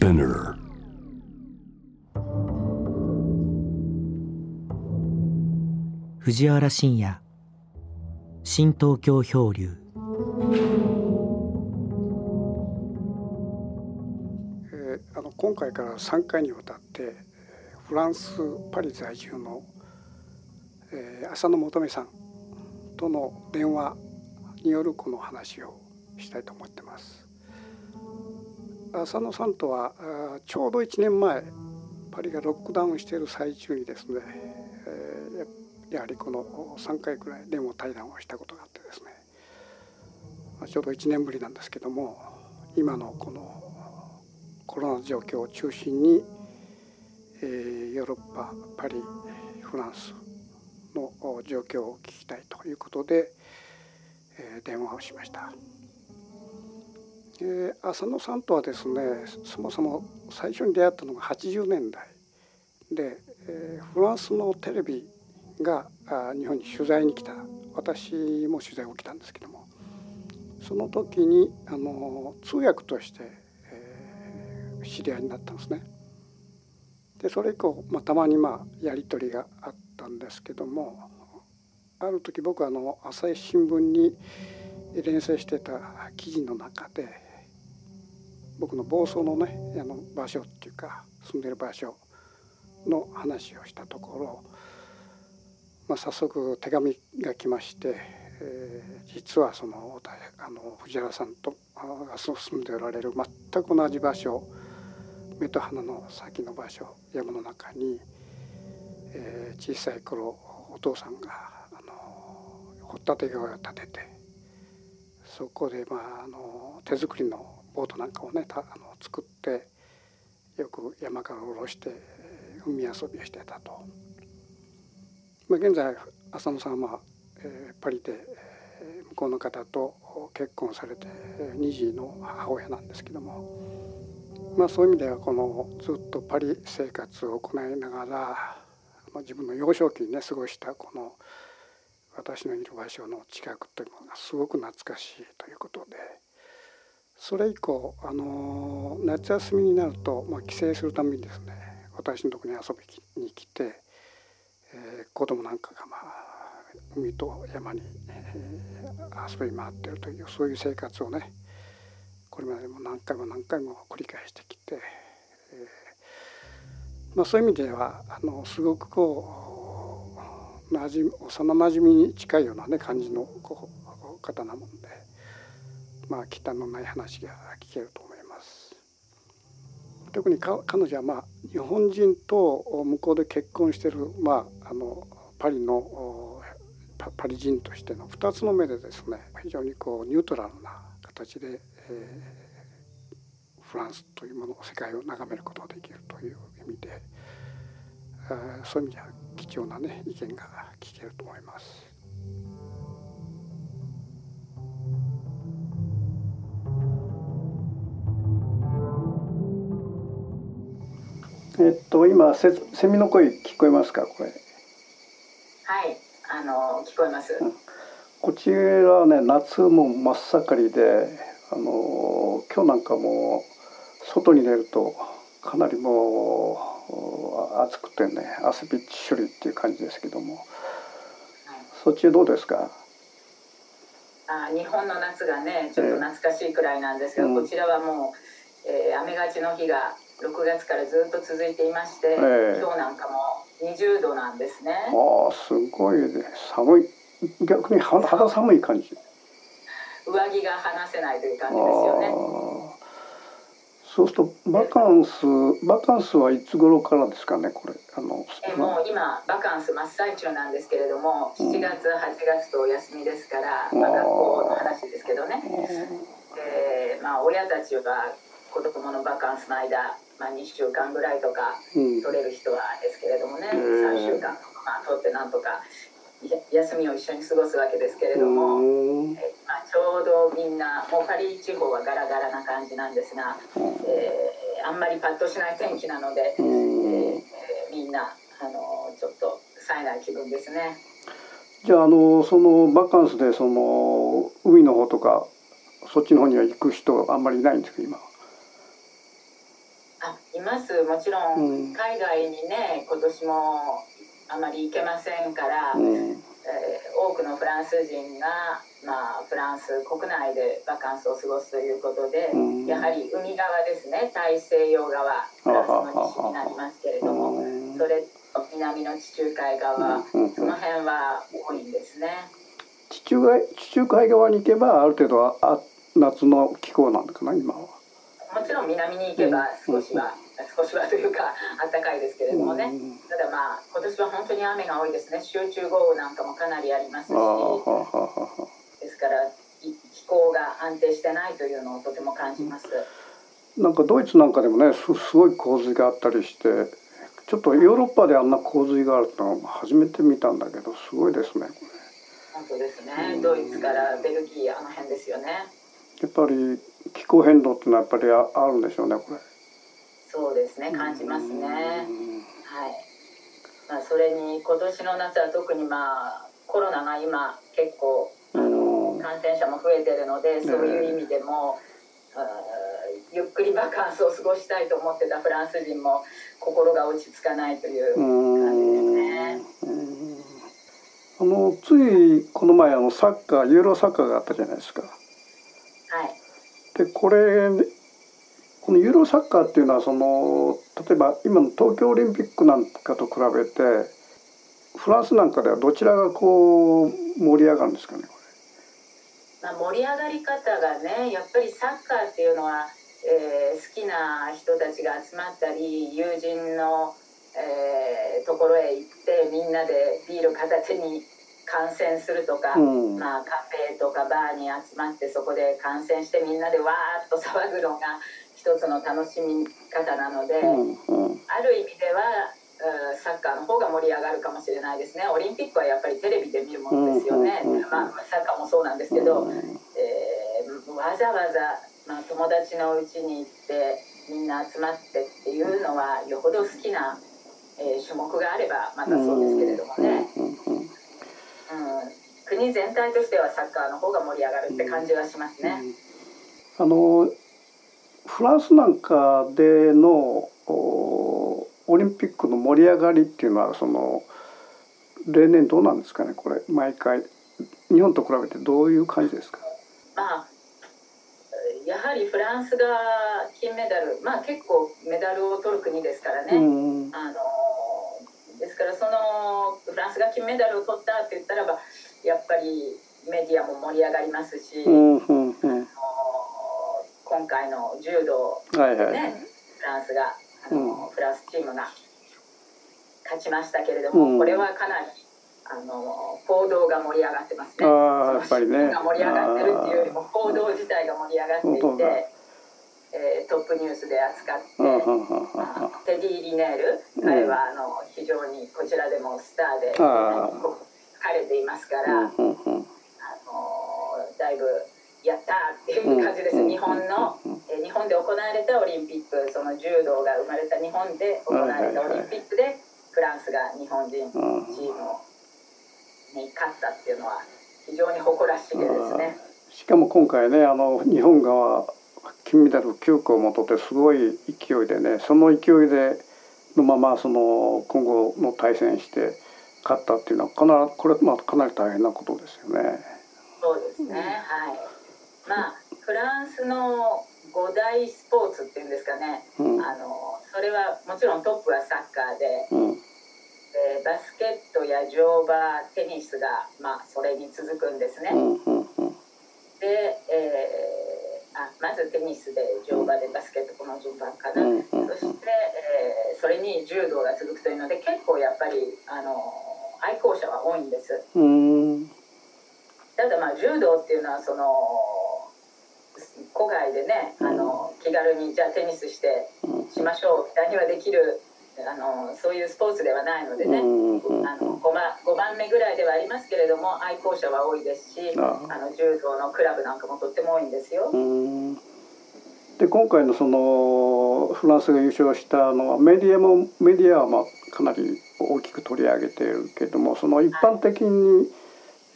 Spinner. 藤原信也新東京漂流えーあの今回から3回にわたってえーフランス・パリ在住の、えー浅野求さんとの電話によるこの話をしたいと思ってます。浅野さんとはちょうど1年前パリがロックダウンしている最中にですね、えやはりこの3回くらい電話対談をしたことがあってですね、まちょうど1年ぶりなんですけども今のこのコロナ状況を中心に、えヨーロッパパリフランスの状況を聞きたいということで、え電話をしました。えー浅野さんとはですねそもそも最初に出会ったのが80年代。で、えーフランスのテレビがあ日本に取材に来た。私も取材を受けたんですけども。その時にあの通訳として、えー知り合いになったんですね。でそれ以降、まあ、たまにまあやり取りがあったんですけどもある時僕はあの朝日新聞に連載してた記事の中で僕の房総のねあの場所っていうか住んでる場所の話をしたところ、まあ、早速手紙が来まして、えー実はそのあの藤原さんとあが住んでおられる全く同じ場所目と鼻の先の場所山の中に、えー小さい頃お父さんがあの掘ったて小屋を建ててそこで、まあ、あの手作りのボートなんかをねたあの作ってよく山から下ろして海遊びをしてたと。まあ、現在浅野さんは、えーパリで、向こうの方と結婚されて2児の母親なんですけども、まあ、そういう意味ではこのずっとパリ生活を行いながら、まあ、自分の幼少期にね過ごしたこの私のいる場所の近くというものがすごく懐かしいということでそれ以降、あの夏休みになると、まあ、帰省するためにですね私のとこに遊びに来て、えー子供なんかがまあ海と山に、えー遊び回ってるというそういう生活をねこれまでも何回も何回も繰り返してきて、えーまあ、そういう意味ではあのすごくこうなじ幼なじみに近いようなね感じのこう方なもんでまあ忌憚のない話が聞けると思います。特に彼女はまあ日本人と向こうで結婚してる、まあ、あのパリのパリ人としての2つの目でですね非常にこうニュートラルな形で、えーフランスというもの世界を眺めることができるという意味であそういう意味では貴重なね意見が聞けると思います。えっと今セセミの声聞こえますかこれ？はい、あの聞こえます。こちらはね夏も真っ盛りであの今日なんかもう外に出るとかなりもう暑くてね汗びっしょりっていう感じですけども。はい、そっちどうですか？あ日本の夏がねちょっと懐かしいくらいなんですけど、うん。こちらはもう、えー雨がちの日が6月からずっと続いていまして、ええ。今日なんかも20度なんですね。ああすごいね。寒い。逆に肌肌寒い感じ。上着が離せないというあ感じですよね。あそうするとバカンスバカンスはいつ頃からですかねこれ。あのえーもう今バカンス真っ最中なんですけれどもうん。7月8月とお休みですから、うんまあ、学校の話ですけどね、えーまあ、親たちは子供のバカンスの間、まあ、2週間ぐらいとかうん。取れる人はですけれどもね、うん。3週間とか、まあ、取ってなんとかや休みを一緒に過ごすわけですけれども、うん。えまあ、ちょうどみんなもうパリ地方はガラガラな感じなんですが、えーあんまりパッとしない天気なので、うえーんえーみんなあのちょっと冴えない気分ですね。じゃああのそのバカンスでその海の方とかそっちの方には行く人があんまりいないんですか今います。もちろん海外にね今年もあまり行けませんから、うん、えー、多くのフランス人が、まあ、フランス国内でバカンスを過ごすということで、うん、やはり海側ですね。大西洋側フランスの西になりますけれどもそれ南の地中海側、その辺は多いんですね。地中海地中海側に行けばある程度はあ夏の気候なんかな今は。もちろん南に行けば少しは、少しはというか暖かいですけれどもね、ただまあ今年は本当に雨が多いですね。集中豪雨なんかもかなりありますし。ですから気候が安定してないというのをとても感じます。なんかドイツなんかでもねすごい洪水があったりしてちょっとヨーロッパであんな洪水があるの初めて見たんだけどすごいですね本当ですね、ドイツからベルギーあの辺ですよね。やっぱり気候変動っていうのはやっぱりあるんでしょうねこれそうですね感じますね。はい。まあそれに今年の夏は特にまあコロナが今結構あの感染者も増えてるのでそういう意味でも、ゆっくりバカンスを過ごしたいと思ってたフランス人も心が落ち着かないという感じですね。あのついこの前あのサッカーユーロサッカーがあったじゃないですか。はい、でこれこのユーロサッカーっていうのはその例えば今の東京オリンピックなんかと比べてフランスなんかではどちらがこう盛り上がるんですかねまあ、盛り上がり方がねやっぱりサッカーっていうのは、えー、好きな人たちが集まったり友人の、えー、ところへ行ってみんなでビール片手に観戦するとか、うん、まあ、カフェとかバーに集まってそこで観戦してみんなでわーっと騒ぐのが一つの楽しみ方なので、うんうん、ある意味ではサッカーの方が盛り上がるかもしれないですね。オリンピックはやっぱりテレビで見るものですよね、まあ、サッカーもそうなんですけど、えー、わざわざ、まあ、友達のうちに行ってみんな集まってっていうのはよほど好きな、えー、種目があればまたそうですけれどもね。国全体としてはサッカーの方が盛り上がるって感じはしますね。あのフランスなんかでのオリンピックの盛り上がりっていうのはその例年どうなんですかねこれ。毎回。日本と比べてどういう感じですか、まあ、やはりフランスが金メダル。まあ結構メダルを取る国ですからね。あのですからそのフランスが金メダルを取ったって言ったらばやっぱりメディアも盛り上がりますし、うんうんうん、今回の柔道ね、はいはい、フランスがあの、うん、フランスチームが勝ちましたけれども、うん、これはかなりあの報道が盛り上がってますね。あやっぱりね。が盛り上がってるっていうよりも報道自体が盛り上がっていて。えー、トップニュースで扱って、テディ・リネール、彼はあの非常にこちらでもスターで、かれていますから、あのだいぶやったっていう感じです、日本の、え日本で行われたオリンピックその柔道が生まれた日本で行われたオリンピックでフランスが日本人チームに勝ったっていうのは非常に誇らしげですね。しかも今回ねあの日本側金メダル9個も取ってすごい勢いでねその勢いでのままその今後の対戦して勝ったっていうのはかなこれまあかなり大変なことですよね。そうですね、はい。まあフランスの五大スポーツっていうんですかね、うん、あのそれはもちろんトップはサッカーで、うん、でバスケットや乗馬テニスが、まあ、それに続くんですね。で、えー、あまずテニスで乗馬でバスケットこの順番かな、そして、えー、それに柔道が続くというので結構やっぱりあの愛好者は多いんです。ただまあ柔道っていうのはその戸外でね、あの気軽にじゃあテニスしてしましょうみたいにはできるあのそういうスポーツではないのでね、あの 5, 番5番目ぐらいではありますけれども愛好者は多いですしあの柔道のクラブなんかもとっても多いんですよ。で今回のそのフランスが優勝したのはメディアもメディアはまあかなり大きく取り上げているけれどもその一般的に、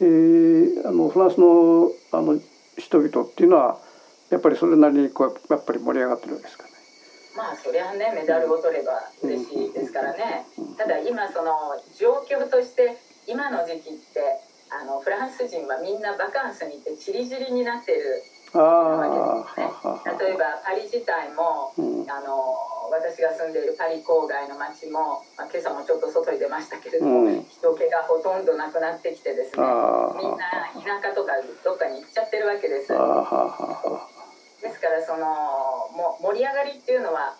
えー、あのフランスのあの人々っていうのはやっぱりそれなりにこうやっぱり盛り上がってるわけですかね。まあそりゃねメダルを取れば嬉しいですからね。ただ今その状況として今の時期ってあのフランス人はみんなバカンスに行ってチリチリになってるわけですね。例えばパリ自体も、あの私が住んでいるパリ郊外の町も、まあ、今朝もちょっと外に出ましたけれども、人気がほとんどなくなってきてですね。みんな田舎とかどっかに行っちゃってるわけです。からそのも盛り上がりっていうのは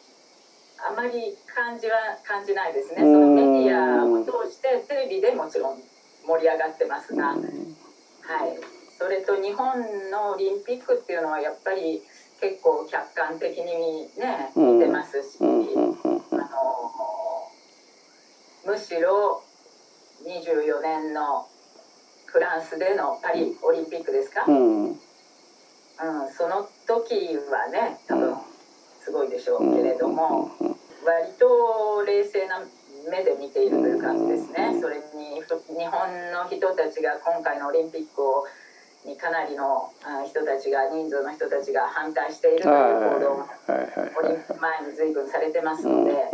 あまり感じは感じないですね。そのメディアを通してテレビでもちろん盛り上がってますが、はい、それと日本のオリンピックっていうのはやっぱり結構客観的にね見てますし、あのむしろ24年のフランスでのパリオリンピックですか、うん。うん、その時はね多分すごいでしょうけれども、割と冷静な目で見ているという感じですね。それに日本の人たちが今回のオリンピックをにかなりの人たちが人数の人たちが反対しているという報道もオリンピック前に随分されてますので。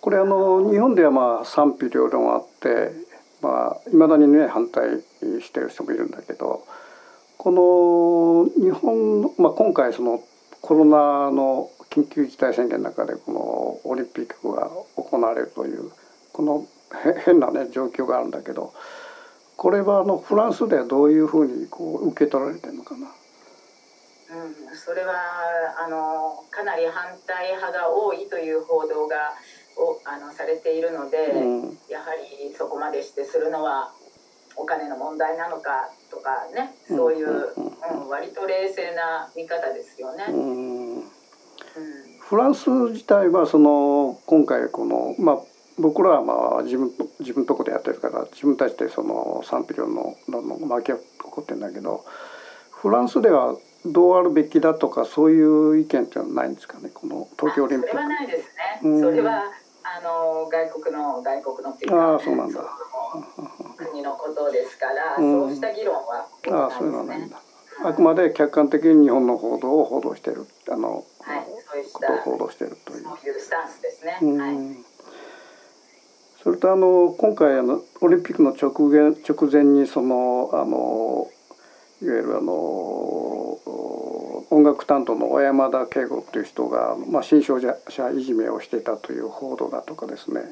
これあの日本ではまあ賛否両論あってまあいまだにね反対してる人もいるんだけどこの日本の、まあ、今回そのコロナの緊急事態宣言の中でこのオリンピックが行われるというこの変なね状況があるんだけどこれはあのフランスではどういうふうにこう受け取られてるのかな、うん、それはあのかなり反対派が多いという報道がおあのされているので、うん、やはりそこまでしてするのはお金の問題なのかとかねそういう、うん、割と冷静な見方ですよね。フランス自体はその今回この、まあ、僕らはまあ自分自分とこでやってるから自分たちでその賛否両論の巻き起こってるんだけどフランスではどうあるべきだとかそういう意見っていうのはないんですかねこの東京オリンピック。それはないですね。うん、それはあの外国の外国のっていうか、あそうなんだ。国のことですから、そうした議論は、ね、あそういうのはないんだ。あくまで客観的に日本の報道を報道しているあの、はい、そういうことを報道しているという。そういうスタンスですね。はい。それとあの今回あのオリンピックの直前直前にそのあのいわゆるあの音楽担当の小山田圭吾という人が、まあ、新商者いじめをしていたという報道だとかですね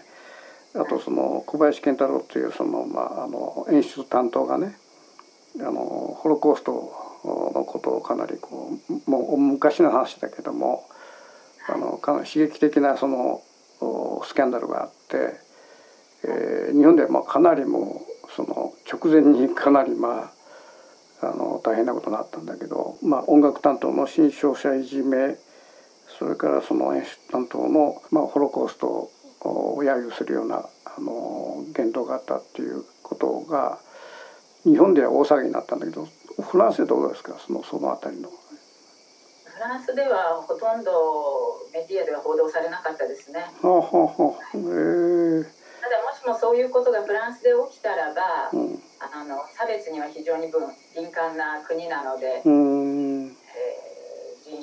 あとその小林健太郎というその、まあ、あの演出担当がねあのホロコーストのことをかなりこうもう昔の話だけどもあのかなり刺激的なそのスキャンダルがあって、えー、日本ではまあかなりもうその直前にかなりまああの大変なことになったんだけど、まあ、音楽担当の新商者いじめそれからその演出担当の、まあ、ホロコースト揶揄するようなあの言動があったっていうことが日本では大騒ぎになったんだけどフランスでどうですか？そのその辺りの。フランスではほとんどメディアでは報道されなかったですね。はあはあはあ、えただもしもそういうことがフランスで起きたらば、うん、あの差別には非常に敏感な国なので、うん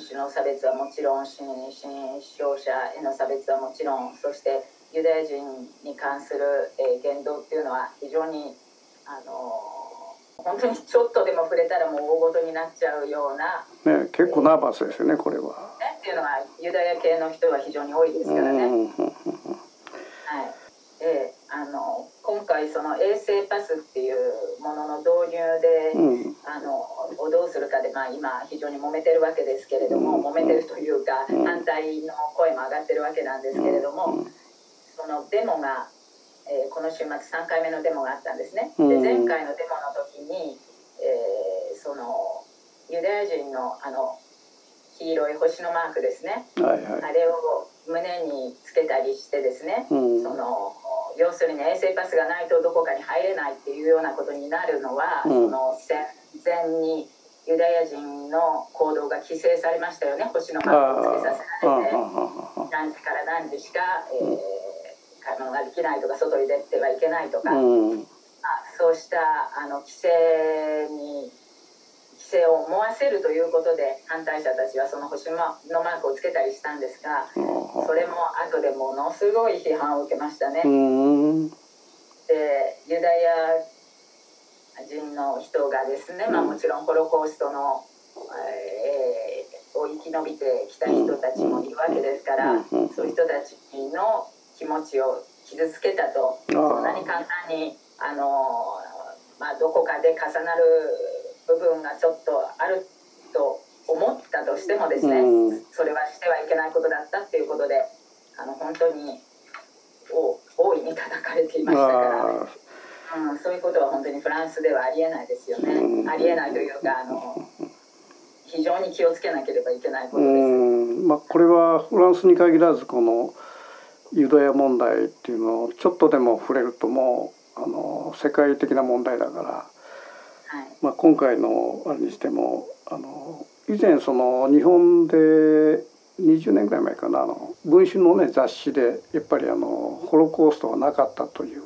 種の差別はもちろん新新視聴者への差別はもちろんそしてユダヤ人に関する、えー、言動っていうのは非常にあの本当にちょっとでも触れたらもう大ごとになっちゃうような、ね、結構ナーバスですよねこれは。ね、っていうのはユダヤ系の人は非常に多いですからね。はいであの今回その衛生パスっていうものの導入で、うん、あのをどうするかで、まあ、今非常に揉めてるわけですけれども、うん、揉めてるというか、うん、反対の声も上がってるわけなんですけれども、そのデモがえー、この週末3回目のデモがあったんですね。で前回のデモの時に、えー、そのユダヤ人のあの黄色い星のマークですね、はいはい、あれを胸につけたりしてですね、その要するに衛生パスがないとどこかに入れないっていうようなことになるのは、その戦前にユダヤ人の行動が規制されましたよね。星のマークをつけさせられて。何時から何時しか、えー買い物ができないとか外に出てはいけないとか、うん、あそうしたあの規制に規性を思わせるということで反対者たちはその星のマークをつけたりしたんですがそれも後でものすごい批判を受けましたね。でユダヤ人の人がですね、まあ、もちろんホロコーストの、えー、を生き延びてきた人たちもいるわけですから、そういう人たちの気持ちを傷つけたとそんなに簡単にあの、まあ、どこかで重なる部分がちょっとあると思ったとしてもですね、それはしてはいけないことだったっていうことであの本当に大いに叩かれていましたから。うん、そういうことは本当にフランスではありえないですよね。うん、ありえないというかあの非常に気をつけなければいけないことです。うんまあ、これはフランスに限らずこのユダヤ問題っていうのをちょっとでも触れるともうあの世界的な問題だから、はい、まあ、今回のあれにしてもあの以前その日本で20年ぐらい前かなあの文春のね雑誌でやっぱりあのホロコーストはなかったという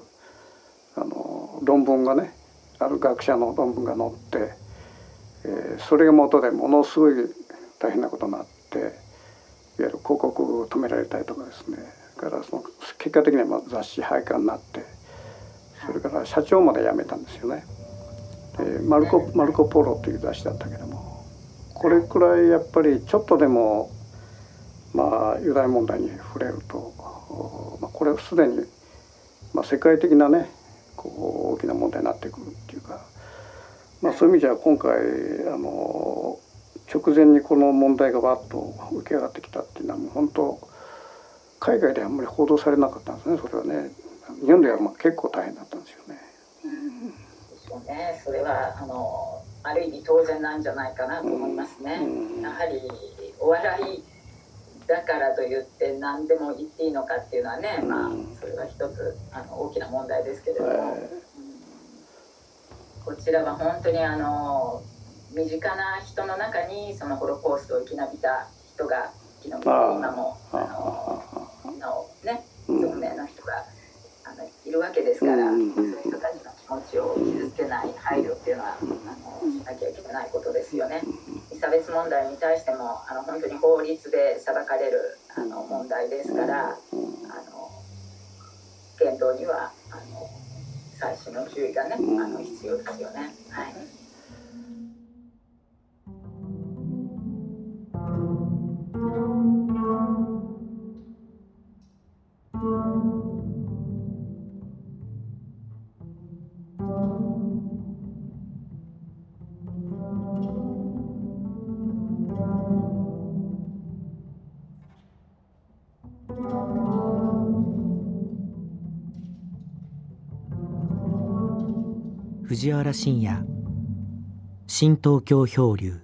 文がねある学者の論文が載って、えー、それが元でものすごい大変なことになっていわゆる広告を止められたりとかですねからその結果的には雑誌廃刊になってそれから社長まで辞めたんですよね。でマルコマルコ・ポロという雑誌だったけどもこれくらいやっぱりちょっとでもまあユダヤ問題に触れると、まあ、これはすでに、まあ、世界的なねこう大きな問題になってくるっていうか、まあ、そういう意味じゃ今回あの直前にこの問題がわっと浮き上がってきたっていうのはもう本当海外であんまり報道されなかったんですねそれはね。日本ではまあ結構大変だったんですよね。ね。それはあのある意味当然なんじゃないかなと思いますね。うん、やはりお笑いだからといって何でも言っていいのかっていうのはね、まあそれは一つあの大きな問題ですけれども、はい、こちらは本当にあの身近な人の中にそのホロコーストを生き延びた人が生き延びて今もあのなおね匿名の人があのいるわけですから、そういう人たちの気持ちを傷つけない配慮っていうのはあのしなきゃいけないことですよね。差別問題に対してもあの本当に法律で裁かれるあの問題ですから、あの言動にはあの細心の注意がね、あの必要ですよね。はい藤原信也。新東京漂流。